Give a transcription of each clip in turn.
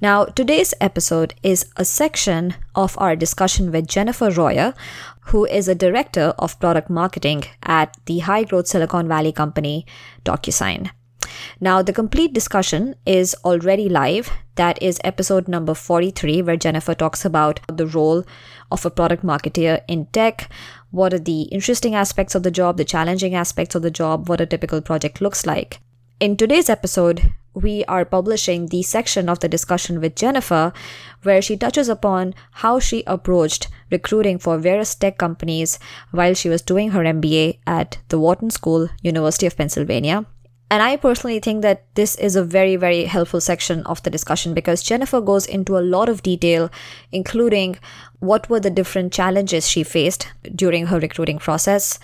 now, today's episode is a section of our discussion with Jennifer Royer, who is a director of product marketing at the high growth Silicon Valley company DocuSign. Now, the complete discussion is already live. That is episode number 43, where Jennifer talks about the role of a product marketer in tech. What are the interesting aspects of the job, the challenging aspects of the job, what a typical project looks like. In today's episode, we are publishing the section of the discussion with Jennifer where she touches upon how she approached recruiting for various tech companies while she was doing her MBA at the Wharton School, University of Pennsylvania. And I personally think that this is a very, very helpful section of the discussion because Jennifer goes into a lot of detail, including what were the different challenges she faced during her recruiting process,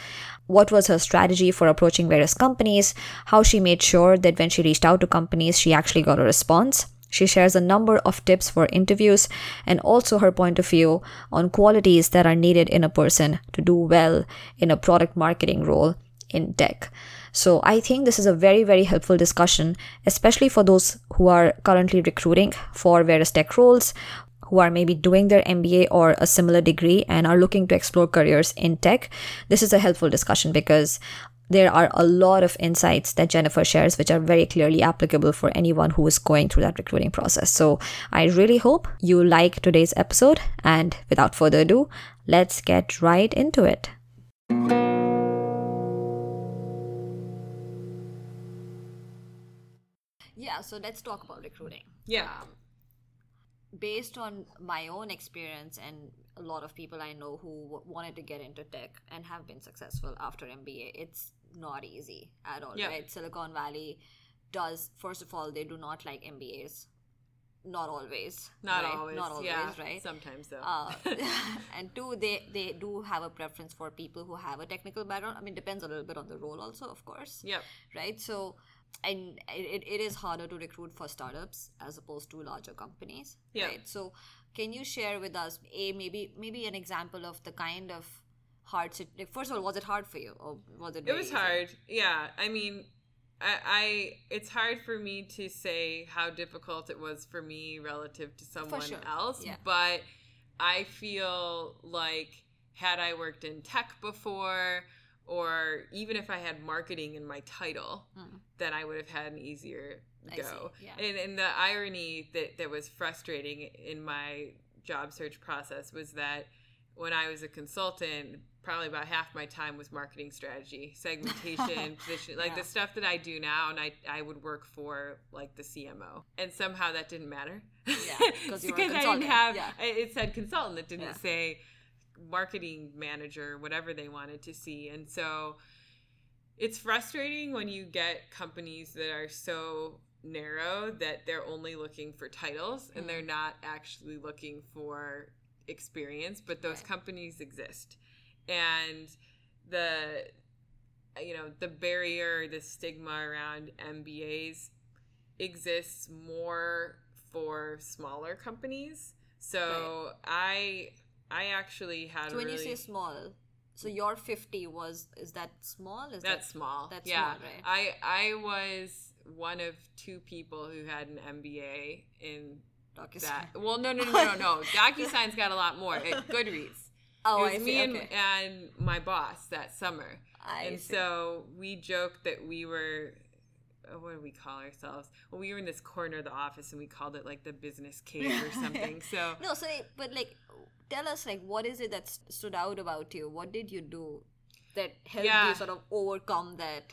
what was her strategy for approaching various companies, how she made sure that when she reached out to companies, she actually got a response. She shares a number of tips for interviews and also her point of view on qualities that are needed in a person to do well in a product marketing role in tech. So I think this is a very, very helpful discussion, especially for those who are currently recruiting for various tech roles who are maybe doing their MBA or a similar degree and are looking to explore careers in tech, this is a helpful discussion because there are a lot of insights that Jennifer shares, which are very clearly applicable for anyone who is going through that recruiting process. So I really hope you like today's episode. And without further ado, let's get right into it. Yeah, so let's talk about recruiting. Yeah. Um, based on my own experience and a lot of people I know who w- wanted to get into tech and have been successful after MBA, it's not easy at all, Yeah. right? Silicon Valley does, first of all, they do not like MBAs. Not always. Not right? always. Not always, yeah. right? Sometimes though. uh, and two, they they do have a preference for people who have a technical background. I mean, depends a little bit on the role, also, of course yep. right? So, and it, it is harder to recruit for startups as opposed to larger companies, Yeah. right? So, can you share with us a maybe maybe an example of the kind of hard first of all was it hard for you or was it It was easy? hard. Yeah. I mean, I, I it's hard for me to say how difficult it was for me relative to someone sure. else, Yeah. but I feel like had I worked in tech before or even if I had marketing in my title, Mm. then I would have had an easier go. yeah. And, and the irony that, that was frustrating in my job search process was that when I was a consultant, probably about half my time was marketing strategy, segmentation, position, like Yeah. the stuff that I do now. And I, I would work for like the CMO. And somehow that didn't matter. Yeah, Because I didn't have, yeah. it it said consultant. It didn't Yeah. say marketing manager, whatever they wanted to see. And so it's frustrating when you get companies that are so narrow that they're only looking for titles and Mm. they're not actually looking for experience, but those Right. companies exist. And the you know, the barrier, the stigma around MBAs exists more for smaller companies. So I I actually had So when really you say small, so your fifty was is that small? Is that's that small. that's yeah. small, right? I I was one of two people who had an MBA in DocuSign? that. Well, no, no, no, no, no. DocuSign's got a lot more. At Goodreads. Oh, it I was see. me and, okay. and my boss that summer. I and see. so we joked that we were uh, what do we call ourselves? Well, we were in this corner of the office and we called it like the business cave or something. So No, so like, but like, tell us like, what is it that stood out about you? What did you do that helped Yeah. you sort of overcome that?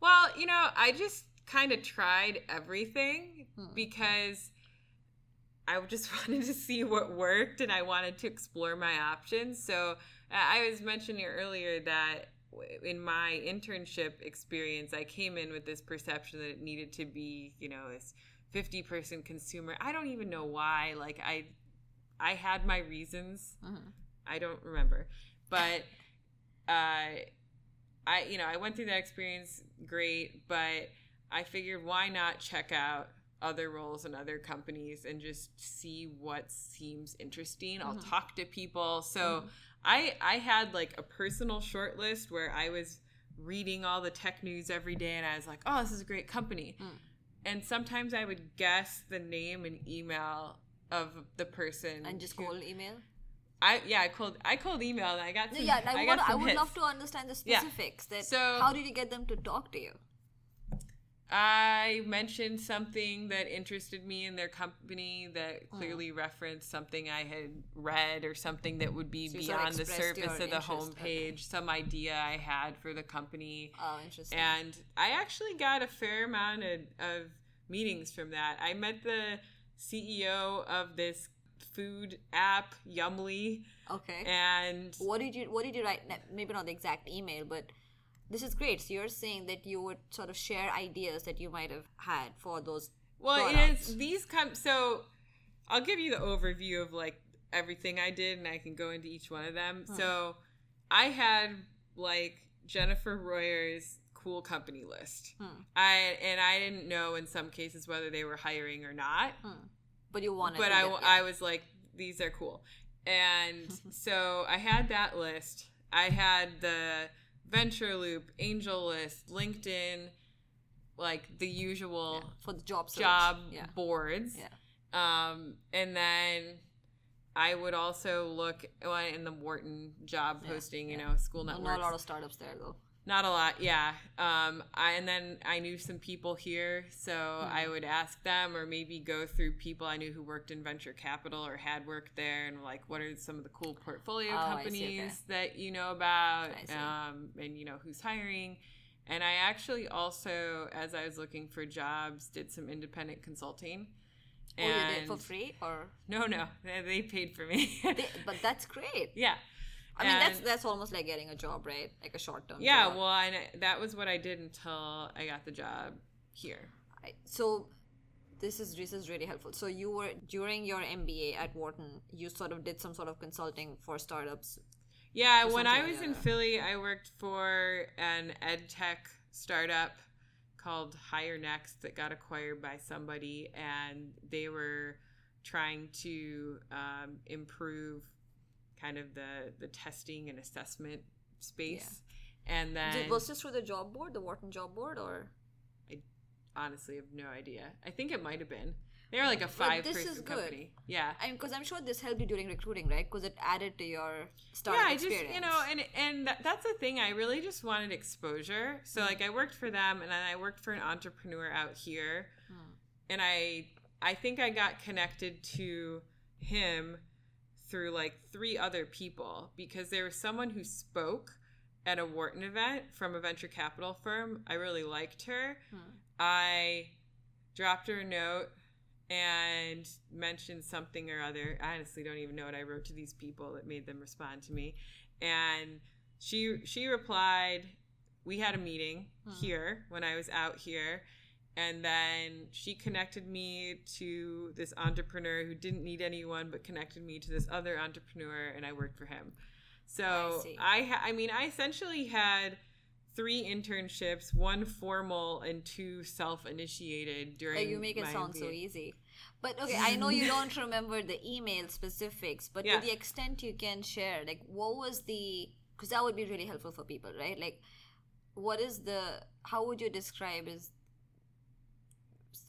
Well, you know, I just kind of tried everything Hmm. because I just wanted to see what worked and I wanted to explore my options. So I was mentioning earlier that in my internship experience, I came in with this perception that it needed to be, you know, this 50 person consumer. I don't even know why. Like, I I had my reasons. Mm-hmm. I don't remember, but uh, I you know I went through that experience great, but I figured why not check out other roles in other companies and just see what seems interesting. Mm-hmm. I'll talk to people. So mm-hmm. I I had like a personal short list where I was reading all the tech news every day and I was like, "Oh, this is a great company." Mm. And sometimes I would guess the name and email of the person and just cold email. I yeah, I called I called email and I got some, yeah. I, I, want, I would love to understand the specifics. Yeah. That so how did you get them to talk to you? I mentioned something that interested me in their company that hmm. clearly mm. referenced something I had read or something that would be so beyond the surface of the homepage, okay. some idea I had for the company. Oh, interesting. And I actually got a fair amount of, of meetings from that. I met the CEO of this food app, Yummly. Okay. And what did you what did you write? Maybe not the exact email, but this is great. So you're saying that you would sort of share ideas that you might have had for those. Well, it is these come. So I'll give you the overview of like everything I did, and I can go into each one of them. Hmm. So I had like Jennifer Royer's cool company list. Hmm. I and I didn't know in some cases whether they were hiring or not. Hmm. But you wanted. But I, yeah. I was like, these are cool, and so I had that list. I had the Venture Loop, AngelList, LinkedIn, like the usual yeah, for the job search. job yeah. boards. Yeah. Um, and then I would also look in the Wharton job posting, you know, school networks. Not a lot of startups there though. Not a lot, yeah. Um, I, and then I knew some people here, so mm-hmm. I would ask them, or maybe go through people I knew who worked in venture capital or had worked there, and like, what are some of the cool portfolio oh, companies okay. that you know about, um, and you know who's hiring. And I actually also, as I was looking for jobs, did some independent consulting. And oh, you did for free or no? No, they paid for me. they, but that's great. Yeah, I mean, that's that's almost like getting a job, right? Like a short term. Job. Yeah, job. well, I, that was what I did until I got the job here. So, this is this is really helpful. So you were during your MBA at Wharton, you sort of did some sort of consulting for startups. Yeah, when I was in Philly, I worked for an ed tech startup called Hire Next that got acquired by somebody, and they were trying to um, improve kind of the the testing and assessment space. Yeah. And then Did, was this through the job board, the Wharton job board, or? I honestly have no idea. I think it might have been. They were like a five this person is good. company. Yeah, and because I'm sure this helped you during recruiting, right? Because it added to your startup yeah, I just you know, and and that, that's the thing. I really just wanted exposure. So mm-hmm. like I worked for them, and then I worked for an entrepreneur out here, mm. and I I think I got connected to him through like three other people because there was someone who spoke at a Wharton event from a venture capital firm. I really liked her. Hmm. I dropped her a note and mentioned something or other. I honestly don't even know what I wrote to these people that made them respond to me. And she she replied, "We had a meeting hmm. here when I was out here." And then she connected me to this entrepreneur who didn't need anyone but connected me to this other entrepreneur and i worked for him so oh, i, I, ha- I mean i essentially had three internships one formal and two self-initiated during oh, you make it sound MBA. so easy but okay i know you don't remember the email specifics but yeah. to the extent you can share like what was the because that would be really helpful for people right like what is the how would you describe is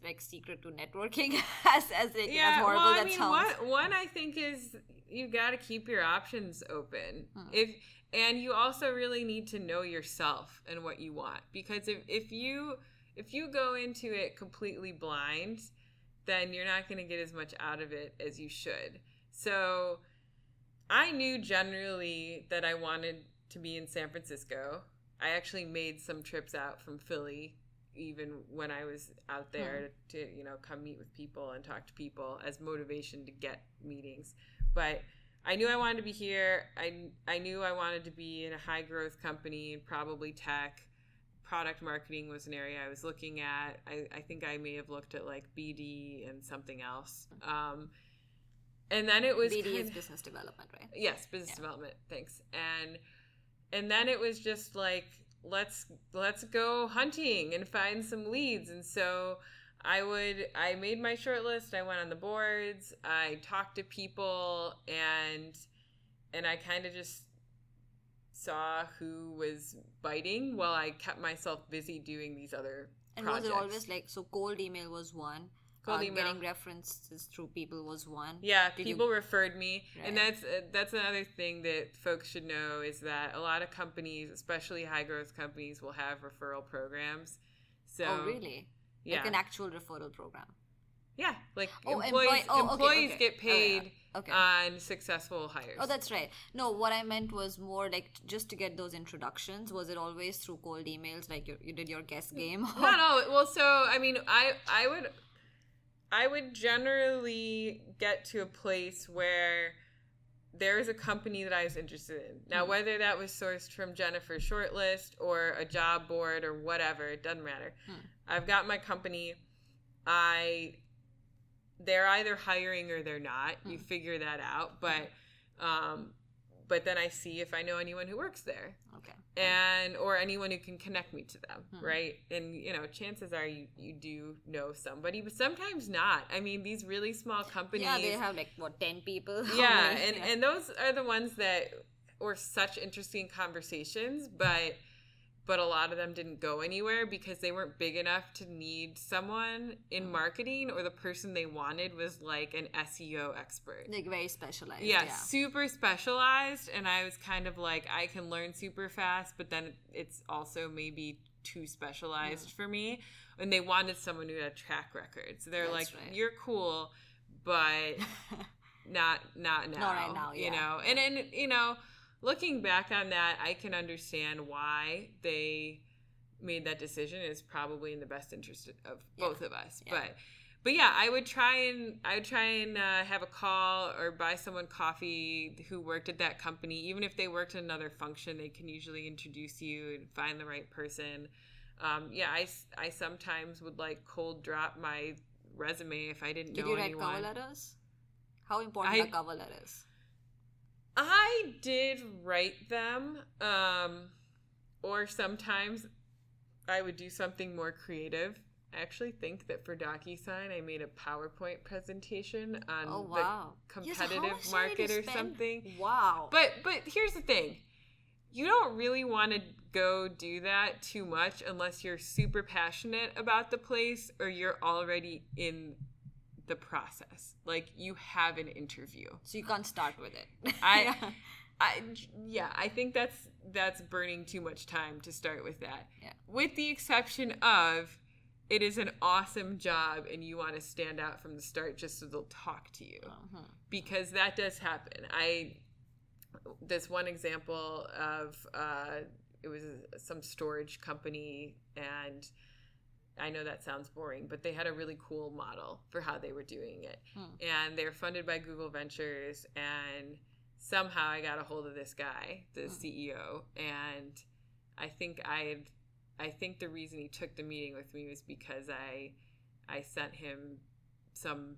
like secret to networking as as, like, yeah, as horrible well, I that mean. One, one I think is you got to keep your options open. Hmm. If and you also really need to know yourself and what you want because if if you if you go into it completely blind, then you're not going to get as much out of it as you should. So I knew generally that I wanted to be in San Francisco. I actually made some trips out from Philly even when I was out there hmm. to you know come meet with people and talk to people as motivation to get meetings. But I knew I wanted to be here. I I knew I wanted to be in a high growth company, and probably tech. Product marketing was an area I was looking at. I, I think I may have looked at like BD and something else. Um, and then it was BD is business development, right? yes business Yeah. development thanks and and then it was just like let's let's go hunting and find some leads and so i would i made my short list i went on the boards i talked to people and and i kind of just saw who was biting while i kept myself busy doing these other And projects. was it always like so? Cold email was one. Cold uh, email. Getting references through people was one. Yeah, Did you- people referred me, and that's uh, that's another thing that folks should know is that a lot of companies, especially high growth companies, will have referral programs. So oh, really? Yeah, Like an actual referral program. yeah, like Oh, employees employ- oh, okay, employees okay. get Oh, yeah. paid Okay. on successful hires. Oh, that's right. No, what I meant was more like just to get those introductions. Was it always through cold emails, like you, you did your guest game? Not all. Well, so I mean, I I would I would generally get to a place where there is a company that I was interested in. Now, Mhm. whether that was sourced from Jennifer's shortlist or a job board or whatever, it doesn't matter. Hmm. I've got my company. I they're either hiring or they're not. You Hmm. figure that out, but um but then I see if I know anyone who works there okay. And or anyone who can connect me to them Hmm. right and you know chances are you you do know somebody but sometimes not i mean these really small companies Yeah, they have like what ten people. Yeah and and those are the ones that were such interesting conversations but but a lot of them didn't go anywhere because they weren't big enough to need someone in Hmm. marketing or the person they wanted was like an SEO expert like very specialized. yeah, Yeah. super specialized and i was kind of like i can learn super fast but then it's also maybe too specialized Mm. for me and they wanted someone who had a track record so they're like right. you're cool but not not now not right now, you yeah. know and and you know looking back on that i can understand why they made that decision it's probably in the best interest of Yeah. both of us Yeah. but but yeah i would try and i would try and uh, have a call or buy someone coffee who worked at that company even if they worked in another function they can usually introduce you and find the right person um, yeah I sometimes would like cold drop my resume if i didn't Did know you write anyone cover letters? How important I- are cover letters? I did write them, um, or sometimes I would do something more creative. I actually think that for DocuSign, I made a PowerPoint presentation on Oh wow. the competitive much do I need market or spend? something. Wow. But but here's the thing. You don't really want to go do that too much unless you're super passionate about the place or you're already in the process. Like you have an interview. so you can't start with it. I- Yeah. I yeah, I think that's that's burning too much time to start with that. Yeah. With the exception of it is an awesome job and you want to stand out from the start just so they'll talk to you Mhm. because that does happen. I this one example of uh, it was some storage company and I know that sounds boring, but they had a really cool model for how they were doing it. Hmm. And they were funded by Google Ventures and somehow I got a hold of this guy, the Hmm. CEO, and I think I had I think the reason he took the meeting with me was because I I sent him some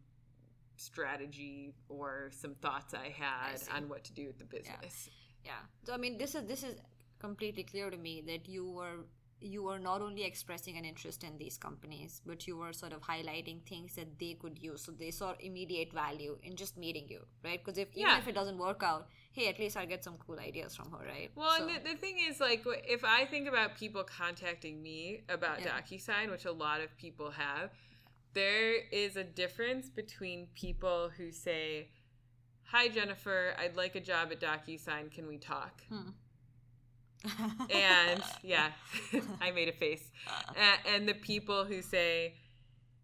strategy or some thoughts I had see. on what to do with the business. Yeah. So I mean, this is this is completely clear to me that you were you were not only expressing an interest in these companies, but you were sort of highlighting things that they could use. So they saw immediate value in just meeting you, right? Because if yeah. even if it doesn't work out, hey, at least I'll get some cool ideas from her, right? Well, So- and the, the thing is, like, if I think about people contacting me about Yeah. DocuSign, which a lot of people have, there is a difference between people who say, Hi, Jennifer, I'd like a job at DocuSign. Can we talk? Hmm. And yeah, I made a face. And the people who say,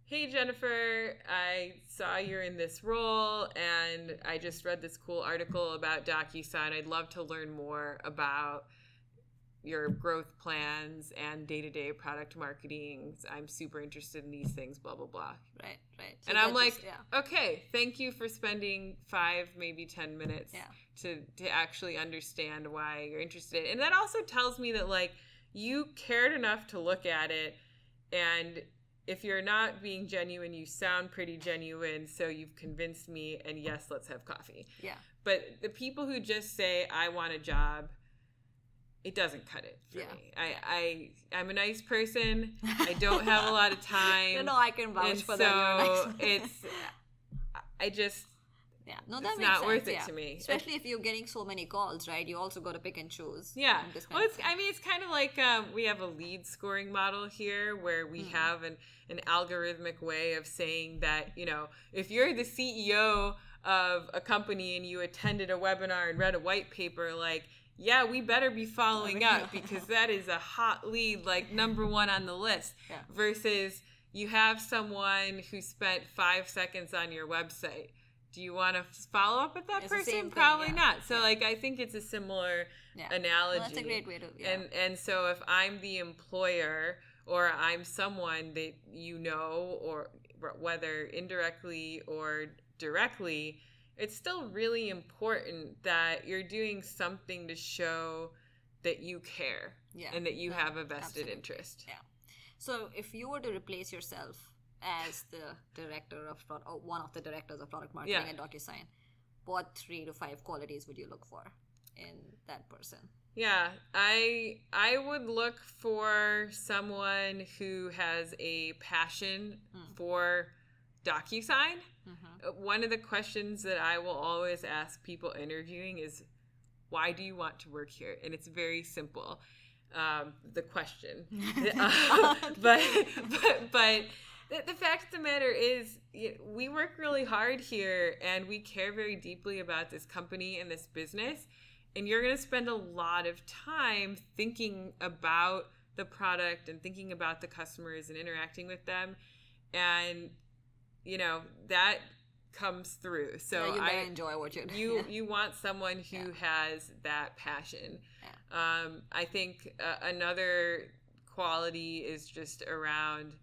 Hey, Jennifer, I saw you're in this role and I just read this cool article about DocuSign. I'd love to learn more about your growth plans and day to day product marketing. I'm super interested in these things, blah, blah, blah. right, right. So and I'm like, just- yeah, okay, thank you for spending five, maybe 10 minutes Yeah. To, to actually understand why you're interested. And that also tells me that, like, you cared enough to look at it and if you're not being genuine, you sound pretty genuine, so you've convinced me, and yes, let's have coffee. Yeah. But the people who just say, I want a job, it doesn't cut it for Yeah. me. I, I I'm a nice person. I don't have a lot of time. no, no, I can vouch and for so that. Nice. it's I just yeah, no, it's that makes not sense, worth it yeah. to me. Especially if you're getting so many calls, right? You also got to pick and choose. Yeah. and Well, it's. I mean, it's kind of like um, we have a lead scoring model here where we Hmm. have an, an algorithmic way of saying that, you know, if you're the CEO of a company and you attended a webinar and read a white paper, like, yeah, we better be following up because that is a hot lead, like number one on the list. Yeah. Versus you have someone who spent five seconds on your website. Do you want to follow up with that It's person? thing, Probably yeah. not. So, Yeah. like, I think it's a similar yeah. analogy. Well, that's a great way to. Yeah. And and so if I'm the employer or I'm someone that you know or whether indirectly or directly, it's still really important that you're doing something to show that you care yeah. and that you have a vested absolutely. interest. Yeah. So if you were to replace yourself as the director of pro- or one of the directors of product marketing Yeah. at DocuSign, what three to five qualities would you look for in that person? Yeah, I I would look for someone who has a passion Mm. for DocuSign. Mm-hmm. Uh, One of the questions that I will always ask people interviewing is, "Why do you want to work here?" And it's very simple. Um, the question, but but but the, the fact of the matter is, we work really hard here, and we care very deeply about this company and this business. And you're going to spend a lot of time thinking about the product and thinking about the customers and interacting with them, and you know that comes through. So yeah, you I enjoy what you're doing. you you want someone who Yeah. has that passion. Um, I think uh, another quality is just around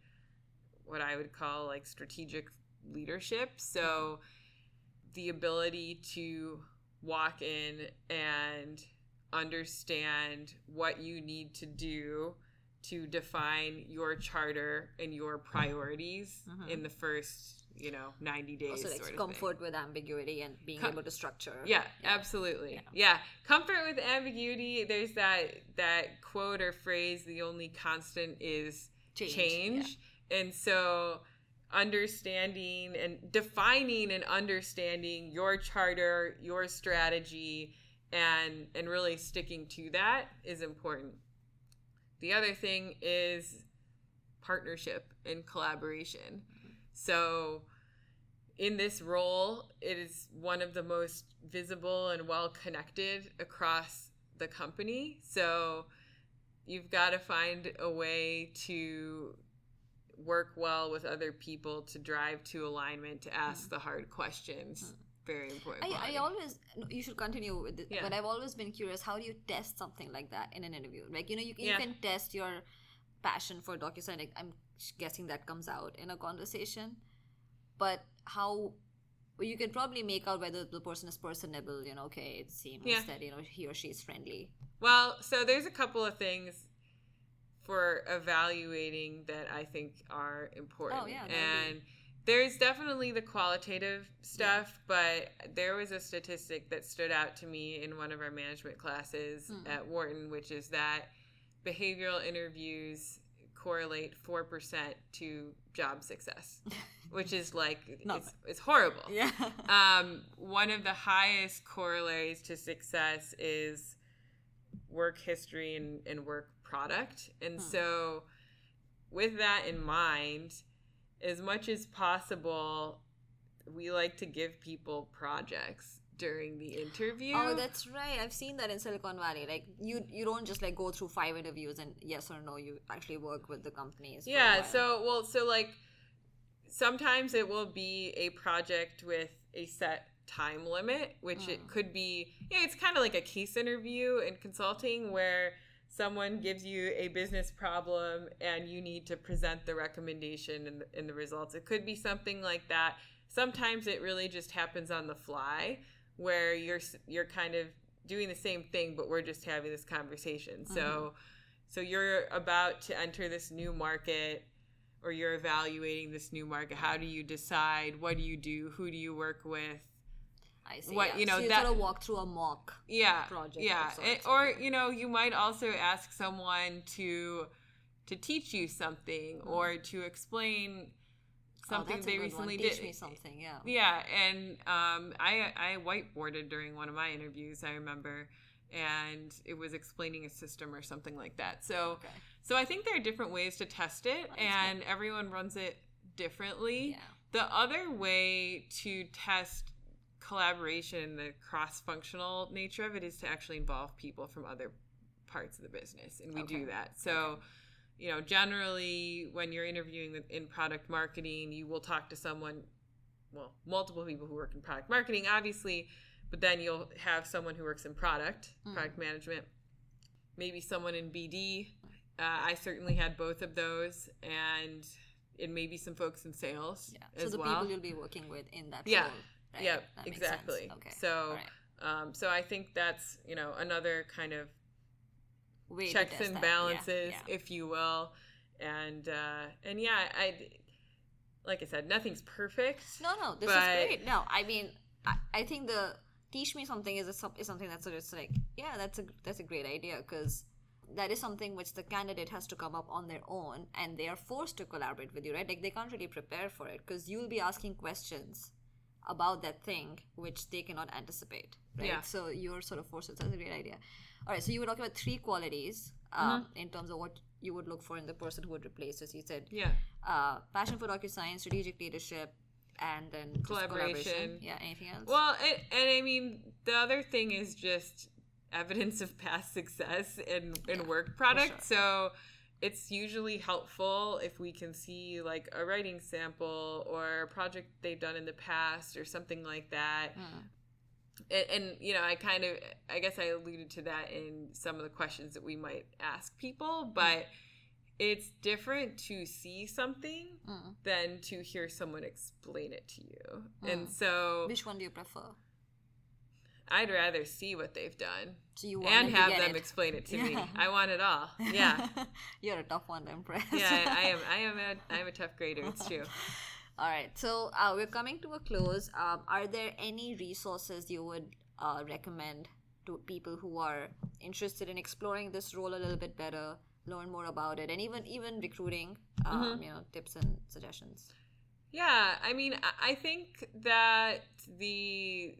what I would call like strategic leadership. So the ability to walk in and understand what you need to do to define your charter and your priorities Mhm. in the first, you know, 90 days. also like sort of thing. comfort with ambiguity and being Com- able to structure. Yeah, absolutely. Yeah. Yeah. Comfort with ambiguity. There's that that quote or phrase, the only constant is Change, change. And so understanding and defining and understanding your charter, your strategy and and really sticking to that is important. The other thing is partnership and collaboration. So in this role, it is one of the most visible and well connected across the company. So you've got to find a way to work well with other people to drive to alignment, to ask mm. the hard questions. Mm. Very important. I, I always you should continue with it Yeah. but i've always been curious how do you test something like that in an interview like you know you, you Yeah. can test your passion for docusign like, i'm guessing that comes out in a conversation but how well, you can probably make out whether the person is personable you know okay it seems Yeah. that you know he or she is friendly Well, so there's a couple of things for evaluating that I think are important. Oh, yeah, and there's definitely the qualitative stuff, but there was a statistic that stood out to me in one of our management classes Hmm. at Wharton, which is that behavioral interviews correlate 4% to job success, which is like, it's, it's horrible. yeah Um, one of the highest corollaries to success is work history and, and work product. And Hmm. so, with that in mind, as much as possible, we like to give people projects during the interview. Oh, that's right. I've seen that in Silicon Valley. Like you, you don't just like go through five interviews and yes or no. You actually work with the companies. yeah so well so like sometimes it will be a project with a set time limit which it Mm. could be yeah it's kind of like a case interview in consulting where someone gives you a business problem and you need to present the recommendation and the, and the results. It could be something like that. Sometimes it really just happens on the fly where you're you're kind of doing the same thing but we're just having this conversation. So mm-hmm. so you're about to enter this new market or you're evaluating this new market. How do you decide? What do you do? Who do you work with I see. what- yeah. you know, so you that- sort of walk through a mock. yeah project yeah of It- or you know you might also ask someone to to teach you something or to explain something oh, they a good one. recently Teach did me something. Yeah. yeah and um, I, I whiteboarded during one of my interviews i remember and it was explaining a system or something like that so Okay. so i think there are different ways to test it That's and everyone runs it differently Yeah. the other way to test collaboration, the cross functional nature of it, is to actually involve people from other parts of the business. And we Okay. do that. So, you know, generally when you're interviewing with, in product marketing, you will talk to someone, well, multiple people who work in product marketing, obviously, but then you'll have someone who works in product, Mm. product management, maybe someone in BD. Uh, I certainly had both of those, and and maybe some folks in sales Yeah. as So the well. people you'll be working with in that Yeah. role. Right? Yep, That makes sense. exactly. Okay. So, right. Um, so I think that's you know another kind of Way checks and that. Yeah, balances, yeah. if you will, and uh, and yeah, I like I said, nothing's perfect. No, no, this But- is great. No, I mean, I, I think the teach me something is a, is something that's of like, yeah, that's a that's a great idea because that is something which the candidate has to come up on their own, and they are forced to collaborate with you, right? Like they can't really prepare for it because you'll be asking questions about that thing which they cannot anticipate, right? Yeah. So you're sort of forced. to- That's a great idea. All right, so you were talking about three qualities um, Mm-hmm. in terms of what you would look for in the person who would replace us. You said Yeah, uh, passion for science, strategic leadership, and then just Collaboration. Yeah, anything else? well, and, and I mean the other thing is just evidence of past success in in Yeah, work product. sure. So it's usually helpful if we can see like a writing sample or a project they've done in the past or something like that. Mm. and, and you know i kind of i guess i alluded to that in some of the questions that we might ask people but it's different to see something Mm. than to hear someone explain it to you and Mm. so Which one do you prefer? I'd rather see what they've done So you want and have them it. explain it to me i want it all yeah You're a tough one to impress. yeah I, I am i am a i'm a tough grader it's true All right, so uh, we're coming to a close. Um, are there any resources you would uh, recommend to people who are interested in exploring this role a little bit better, learn more about it, and even even recruiting? Um, Mm-hmm. You know, tips and suggestions. Yeah, I mean, I- I think that the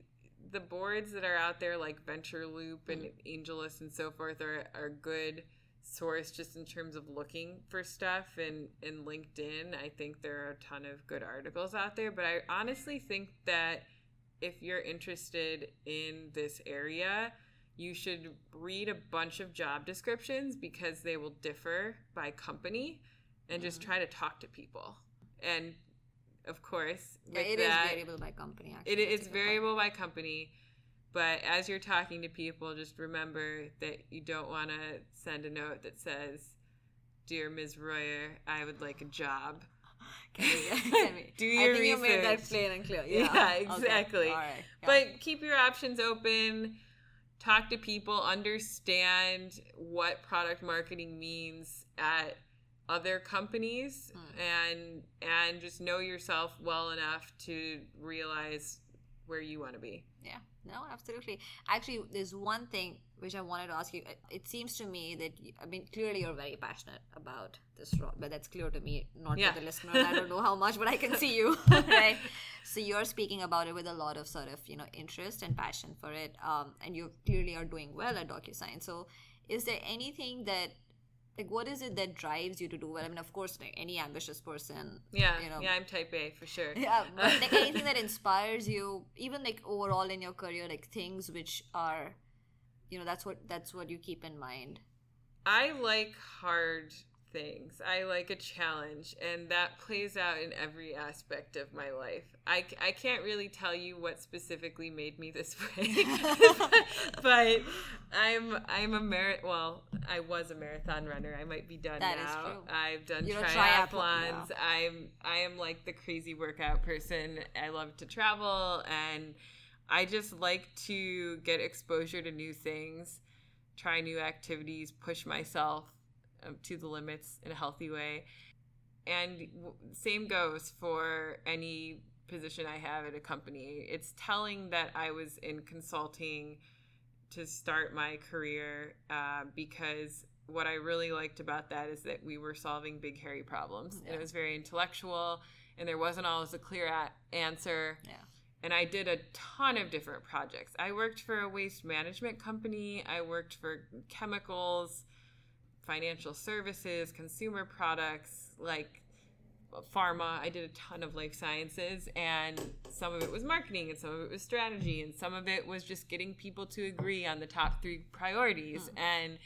the boards that are out there, like Venture Loop and AngelList and so forth, are are good source just in terms of looking for stuff. And in LinkedIn, I think there are a ton of good articles out there. But I honestly think that if you're interested in this area, you should read a bunch of job descriptions because they will differ by company and just Mhm. try to talk to people. And of course, Yeah, it is that, variable by company. Actually, it, it's variable by company. But as you're talking to people, just remember that you don't want to send a note that says, Dear Ms. Royer, I would like a job. Can we, can we? Do I your think you made that plain and clear. Yeah, Yeah, Okay. exactly. Right. Yeah. But keep your options open. Talk to people. Understand what product marketing means at other companies, Hmm. and and just know yourself well enough to realize where you want to be. Yeah, no, absolutely. Actually, there's one thing which I wanted to ask you. It- It seems to me that you, I mean, clearly you're very passionate about this role, but that's clear to me, not Yeah. to the listener. I don't know how much, but I can see you, right? So you're speaking about it with a lot of sort of you know interest and passion for it, um, and you clearly are doing well at DocuSign. So, is there anything that like what is it that drives you to do well? I mean, of course, like any ambitious person, Yeah, You know. yeah, I'm type A for sure. yeah but like anything that inspires you even like overall in your career like things which are you know that's what that's what you keep in mind I like hard things. I like a challenge, and that plays out in every aspect of my life. I, I can't really tell you what specifically made me this way, but I'm I'm a mar- well, I was a marathon runner. I might be done That now. I've done You're triathlons. I'm I am like the crazy workout person. I love to travel, and I just like to get exposure to new things try new activities, push myself to the limits in a healthy way. and w- same goes for any position I have at a company. It's telling that I was in consulting to start my career uh, because what I really liked about that is that we were solving big, hairy problems. And it was very intellectual, and there wasn't always a clear a- answer. Yeah. And I did a ton of different projects. I worked for a waste management company, I worked for chemicals, financial services, consumer products, like pharma. I did a ton of life sciences, and some of it was marketing, and some of it was strategy, and some of it was just getting people to agree on the top three priorities. Mm. And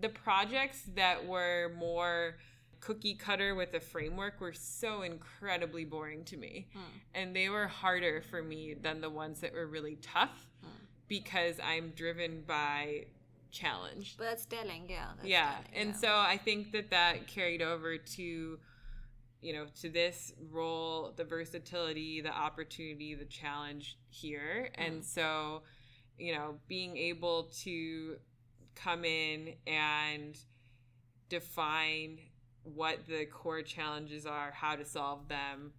the projects that were more cookie cutter with a framework were so incredibly boring to me. Mm. And they were harder for me than the ones that were really tough mm. because I'm driven by challenge. But that's telling, yeah. That's Yeah. telling, And yeah. so I think that that carried over to you know to this role the versatility the opportunity the challenge here mm-hmm. and so you know being able to come in and define what the core challenges are how to solve them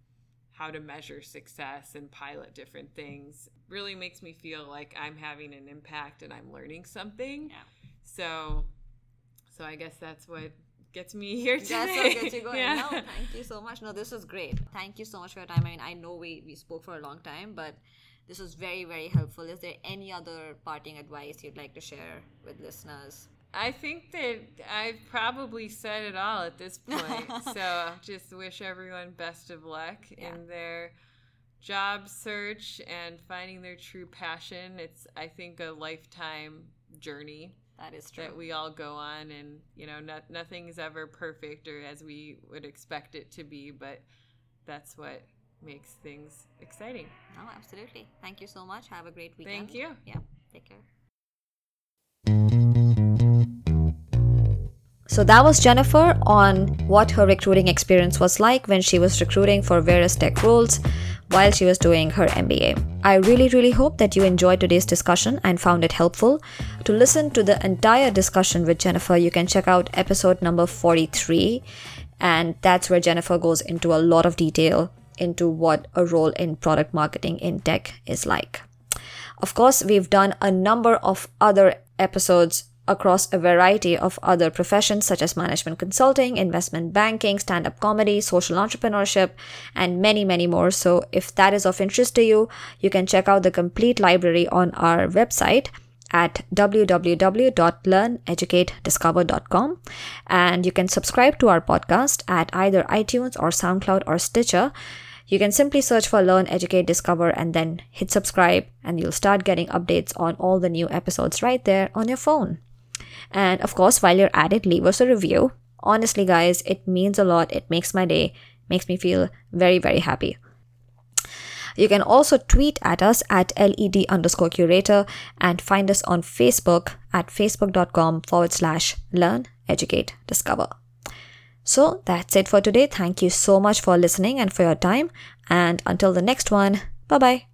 how to measure success and pilot different things really makes me feel like i'm having an impact and i'm learning something Yeah. so so i guess that's what gets me here today That's what gets you going. Yeah. No, thank you so much. No, this was great. Thank you so much for your time. I mean, I know we, we spoke for a long time, but this was very, very helpful. Is there any other parting advice you'd like to share with listeners? I think that I've probably said it all at this point. so just wish everyone best of luck in their job search and finding their true passion. It's I think a lifetime journey That is true. that we all go on and you know no, nothing is ever perfect or as we would expect it to be, but that's what makes things exciting. no, absolutely. Thank you so much. Have a great weekend. Thank you. Yeah. Take care. So that was Jennifer on what her recruiting experience was like when she was recruiting for various tech roles while she was doing her MBA. I really, really hope that you enjoyed today's discussion and found it helpful. To listen to the entire discussion with Jennifer, you can check out episode number 43, and that's where Jennifer goes into a lot of detail into what a role in product marketing in tech is like. Of course, we've done a number of other episodes across a variety of other professions such as management consulting, investment banking, stand up comedy, social entrepreneurship, and many, many more. So, if that is of interest to you, you can check out the complete library on our website at www.learneducatediscover.com and you can subscribe to our podcast at either iTunes or SoundCloud or Stitcher. You can simply search for Learn, Educate, Discover and then hit subscribe and you'll start getting updates on all the new episodes right there on your phone. And of course, while you're at it, leave us a review. Honestly, guys, it means a lot. It makes my day, makes me feel very, very happy. You can also tweet at us at LED underscore curator and find us on Facebook at facebook.com forward slash learn, educate, discover. So that's it for today. Thank you so much for listening and for your time. And until the next one, bye bye.